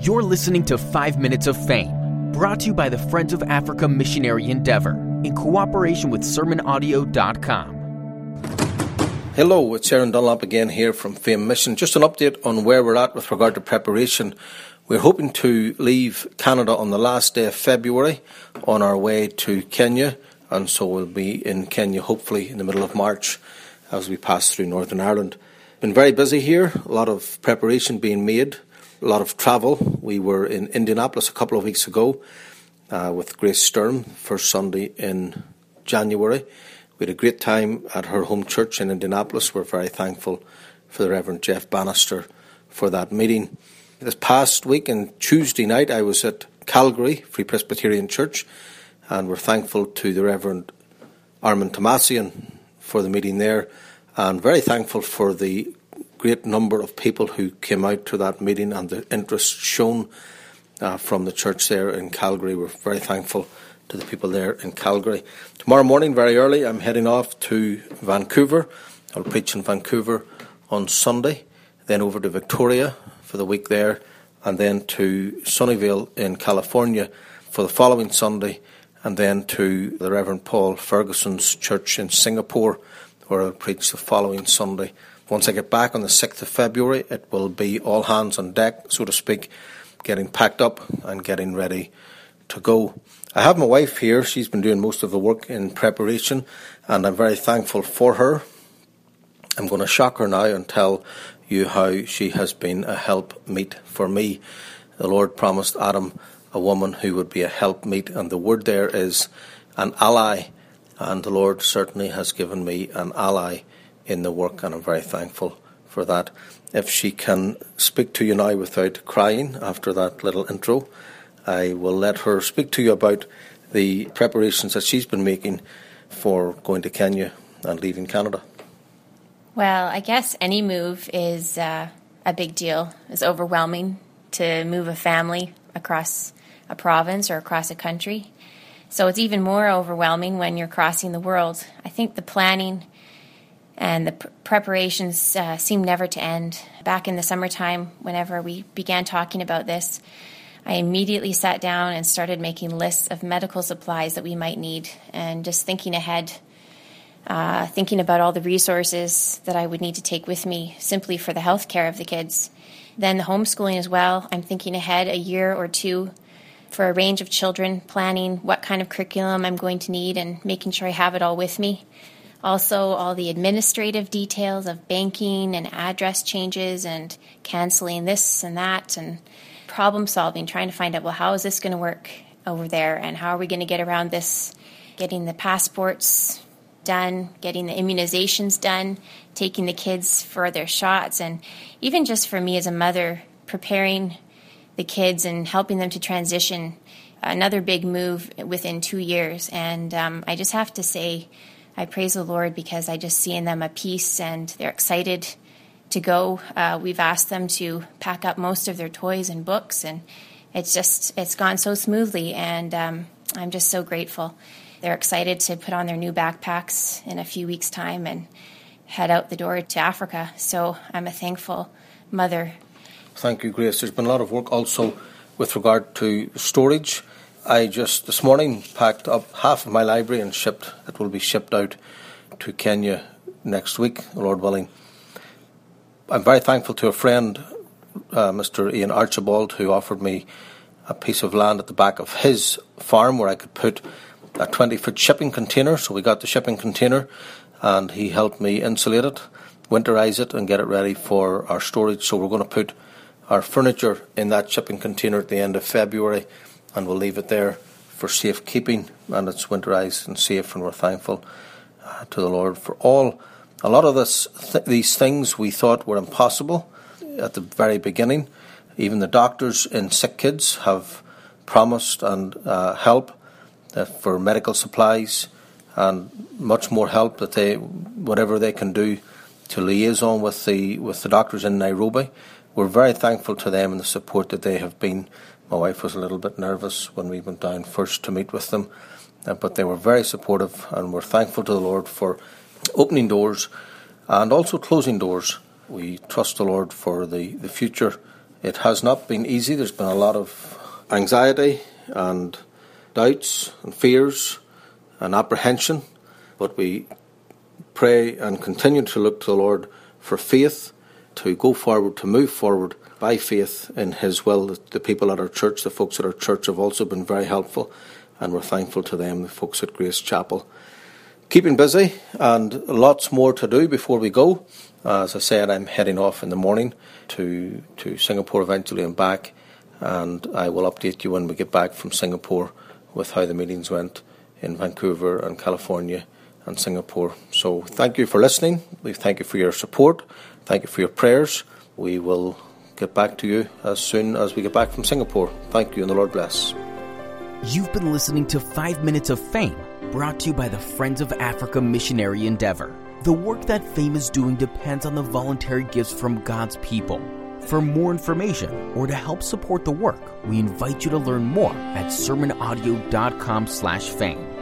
You're listening to 5 Minutes of Fame, brought to you by the Friends of Africa Missionary Endeavor in cooperation with SermonAudio.com. Hello, it's Aaron Dunlop again here from Fame Mission. Just an update on where we're at with regard to preparation. We're hoping to leave Canada on the last day of February on our way to Kenya, and so we'll be in Kenya hopefully in the middle of March as we pass through Northern Ireland. Been very busy here, a lot of preparation being made, a lot of travel. We were in Indianapolis a couple of weeks ago uh, with Grace Sturm, first Sunday in January. We had a great time at her home church in Indianapolis. We're very thankful for the Reverend Jeff Bannister for that meeting. This past week, and Tuesday night, I was at Calgary Free Presbyterian Church, and we're thankful to the Reverend Armin Tomasian for the meeting there, and very thankful for the great number of people who came out to that meeting and the interest shown uh, from the church there in Calgary. We're very thankful to the people there in Calgary. Tomorrow morning, very early, I'm heading off to Vancouver. I'll preach in Vancouver on Sunday, then over to Victoria for the week there, and then to Sunnyvale in California for the following Sunday, and then to the Reverend Paul Ferguson's church in Singapore, where I'll preach the following Sunday. Once I get back on the 6th of February, it will be all hands on deck, so to speak, getting packed up and getting ready to go. I have my wife here. She's been doing most of the work in preparation, and I'm very thankful for her. I'm going to shock her now and tell you how she has been a helpmeet for me. The Lord promised Adam a woman who would be a helpmeet, and the word there is an ally, and the Lord certainly has given me an ally in the work, and I'm very thankful for that. If she can speak to you now without crying after that little intro, I will let her speak to you about the preparations that she's been making for going to Kenya and leaving Canada. Well, I guess any move is uh, a big deal. It's overwhelming to move a family across a province or across a country. So it's even more overwhelming when you're crossing the world. I think the planning and the pr- preparations uh, seem never to end. Back in the summertime, whenever we began talking about this, I immediately sat down and started making lists of medical supplies that we might need and just thinking ahead, uh, thinking about all the resources that I would need to take with me simply for the health care of the kids. Then the homeschooling as well. I'm thinking ahead a year or two for a range of children, planning what kind of curriculum I'm going to need and making sure I have it all with me. Also, all the administrative details of banking and address changes and canceling this and that and problem solving, trying to find out, well, how is this going to work over there? And how are we going to get around this? Getting the passports done, getting the immunizations done, taking the kids for their shots, and even just for me as a mother, preparing the kids and helping them to transition. Another big move within two years. And um, I just have to say, I praise the Lord because I just see in them a peace and they're excited to go. Uh, we've asked them to pack up most of their toys and books, and it's just it's gone so smoothly, and um, I'm just so grateful. They're excited to put on their new backpacks in a few weeks' time and head out the door to Africa. So I'm a thankful mother. Thank you, Grace. There's been a lot of work also with regard to storage. I just this morning packed up half of my library and shipped. It will be shipped out to Kenya next week, Lord willing. I'm very thankful to a friend, uh, Mr. Ian Archibald, who offered me a piece of land at the back of his farm where I could put a 20 foot shipping container. So we got the shipping container and he helped me insulate it, winterize it, and get it ready for our storage. So we're going to put our furniture in that shipping container at the end of February and we'll leave it there for safekeeping and it's winterized and safe. And we're thankful uh, to the Lord for all a lot of this, th- these things we thought were impossible at the very beginning. Even the doctors in sick kids have promised and uh, help uh, for medical supplies and much more help that they, whatever they can do to liaison with the with the doctors in Nairobi. We're very thankful to them and the support that they have been. My wife was a little bit nervous when we went down first to meet with them, uh, but they were very supportive, and we're thankful to the Lord for opening doors and also closing doors. We trust the Lord for the, the future It has not been easy. There's been a lot of anxiety and doubts and fears and apprehension, but we pray and continue to look to the Lord for faith to go forward, to move forward by faith in His will. The people at our church, the folks at our church have also been very helpful, and we're thankful to them, the folks at Grace Chapel. Keeping busy and lots more to do before we go. As I said, I'm heading off in the morning to, to Singapore eventually and back, and I will update you when we get back from Singapore with how the meetings went in Vancouver and California and Singapore. So thank you for listening. We thank you for your support. Thank you for your prayers. We will get back to you as soon as we get back from Singapore. Thank you and the Lord bless. You've been listening to 5 Minutes of Fame, brought to you by the Friends of Africa Missionary Endeavor. The work that Fame is doing depends on the voluntary gifts from God's people. For more information or to help support the work, we invite you to learn more at sermonaudio.com slash fame.